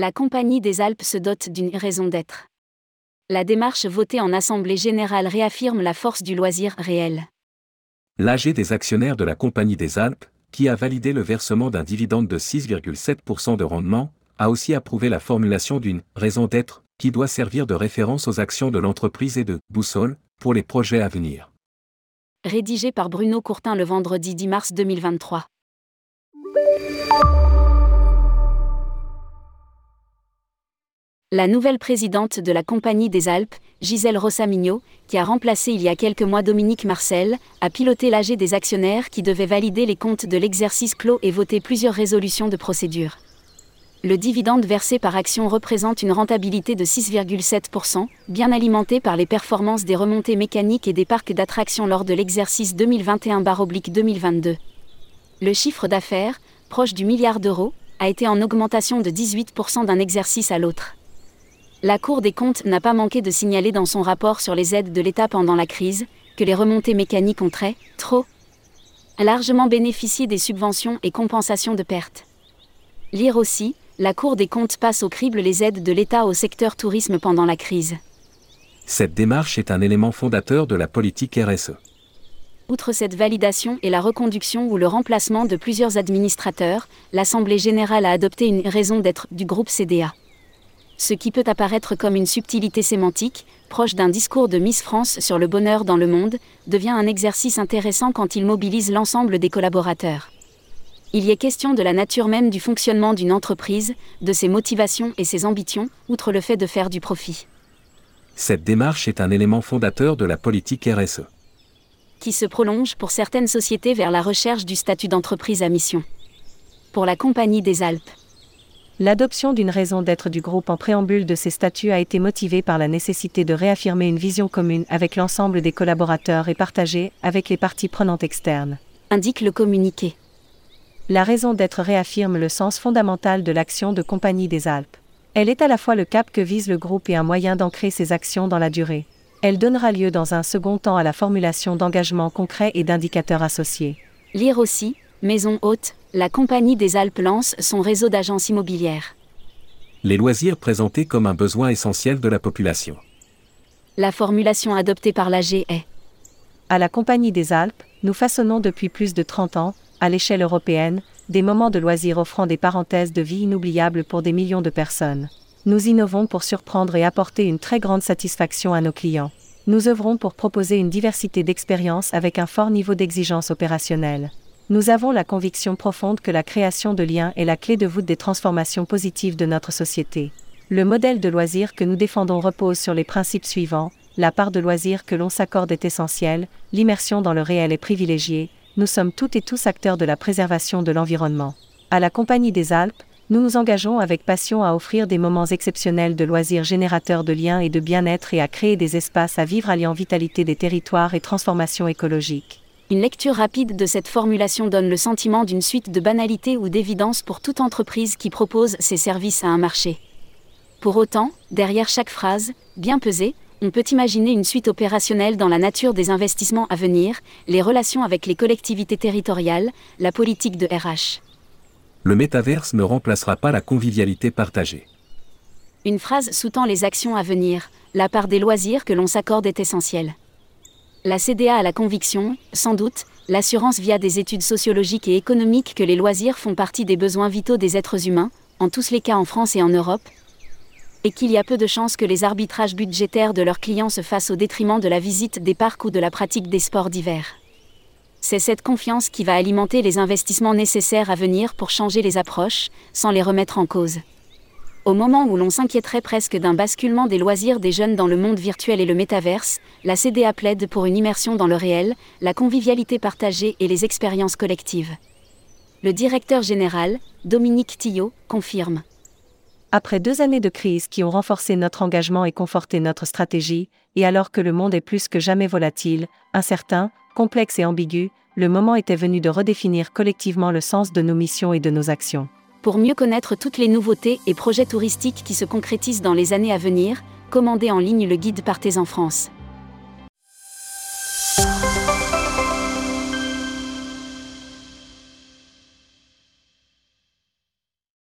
La Compagnie des Alpes se dote d'une raison d'être. La démarche votée en Assemblée générale réaffirme la force du loisir réel. L'AG des actionnaires de la Compagnie des Alpes, qui a validé le versement d'un dividende de 6,7% de rendement, a aussi approuvé la formulation d'une raison d'être qui doit servir de référence aux actions de l'entreprise et de boussole pour les projets à venir. Rédigé par Bruno Courtin le vendredi 10 mars 2023. La nouvelle présidente de la Compagnie des Alpes, Gisèle Rossamigno, qui a remplacé il y a quelques mois Dominique Marcel, a piloté l'AG des actionnaires qui devait valider les comptes de l'exercice clos et voter plusieurs résolutions de procédure. Le dividende versé par action représente une rentabilité de 6,7%, bien alimentée par les performances des remontées mécaniques et des parcs d'attractions lors de l'exercice 2021-2022. Le chiffre d'affaires, proche du milliard d'euros, a été en augmentation de 18% d'un exercice à l'autre. La Cour des comptes n'a pas manqué de signaler dans son rapport sur les aides de l'État pendant la crise que les remontées mécaniques ont très, trop, largement bénéficié des subventions et compensations de pertes. Lire aussi, la Cour des comptes passe au crible les aides de l'État au secteur tourisme pendant la crise. Cette démarche est un élément fondateur de la politique RSE. Outre cette validation et la reconduction ou le remplacement de plusieurs administrateurs, l'Assemblée générale a adopté une raison d'être du groupe CDA ce qui peut apparaître comme une subtilité sémantique, proche d'un discours de Miss France sur le bonheur dans le monde, devient un exercice intéressant quand il mobilise l'ensemble des collaborateurs. Il y est question de la nature même du fonctionnement d'une entreprise, de ses motivations et ses ambitions, outre le fait de faire du profit. Cette démarche est un élément fondateur de la politique RSE. Qui se prolonge pour certaines sociétés vers la recherche du statut d'entreprise à mission. Pour la Compagnie des Alpes. L'adoption d'une raison d'être du groupe en préambule de ces statuts a été motivée par la nécessité de réaffirmer une vision commune avec l'ensemble des collaborateurs et partagée avec les parties prenantes externes. Indique le communiqué. La raison d'être réaffirme le sens fondamental de l'action de Compagnie des Alpes. Elle est à la fois le cap que vise le groupe et un moyen d'ancrer ses actions dans la durée. Elle donnera lieu dans un second temps à la formulation d'engagements concrets et d'indicateurs associés. Lire aussi, Maison haute, la Compagnie des Alpes lance son réseau d'agences immobilières. Les loisirs présentés comme un besoin essentiel de la population. La formulation adoptée par l'AG est À la Compagnie des Alpes, nous façonnons depuis plus de 30 ans, à l'échelle européenne, des moments de loisirs offrant des parenthèses de vie inoubliables pour des millions de personnes. Nous innovons pour surprendre et apporter une très grande satisfaction à nos clients. Nous œuvrons pour proposer une diversité d'expériences avec un fort niveau d'exigence opérationnelle. Nous avons la conviction profonde que la création de liens est la clé de voûte des transformations positives de notre société. Le modèle de loisir que nous défendons repose sur les principes suivants. La part de loisir que l'on s'accorde est essentielle, l'immersion dans le réel est privilégiée, nous sommes toutes et tous acteurs de la préservation de l'environnement. À la Compagnie des Alpes, nous nous engageons avec passion à offrir des moments exceptionnels de loisirs générateurs de liens et de bien-être et à créer des espaces à vivre alliant vitalité des territoires et transformation écologique. Une lecture rapide de cette formulation donne le sentiment d'une suite de banalités ou d'évidence pour toute entreprise qui propose ses services à un marché. Pour autant, derrière chaque phrase, bien pesée, on peut imaginer une suite opérationnelle dans la nature des investissements à venir, les relations avec les collectivités territoriales, la politique de RH. Le métaverse ne remplacera pas la convivialité partagée. Une phrase sous-tend les actions à venir, la part des loisirs que l'on s'accorde est essentielle. La CDA a la conviction, sans doute, l'assurance via des études sociologiques et économiques que les loisirs font partie des besoins vitaux des êtres humains, en tous les cas en France et en Europe, et qu'il y a peu de chances que les arbitrages budgétaires de leurs clients se fassent au détriment de la visite des parcs ou de la pratique des sports d'hiver. C'est cette confiance qui va alimenter les investissements nécessaires à venir pour changer les approches, sans les remettre en cause. Au moment où l'on s'inquiéterait presque d'un basculement des loisirs des jeunes dans le monde virtuel et le métaverse, la CDA plaide pour une immersion dans le réel, la convivialité partagée et les expériences collectives. Le directeur général, Dominique Tillot, confirme. Après deux années de crise qui ont renforcé notre engagement et conforté notre stratégie, et alors que le monde est plus que jamais volatile, incertain, complexe et ambigu, le moment était venu de redéfinir collectivement le sens de nos missions et de nos actions. Pour mieux connaître toutes les nouveautés et projets touristiques qui se concrétisent dans les années à venir, commandez en ligne le guide Partez en France.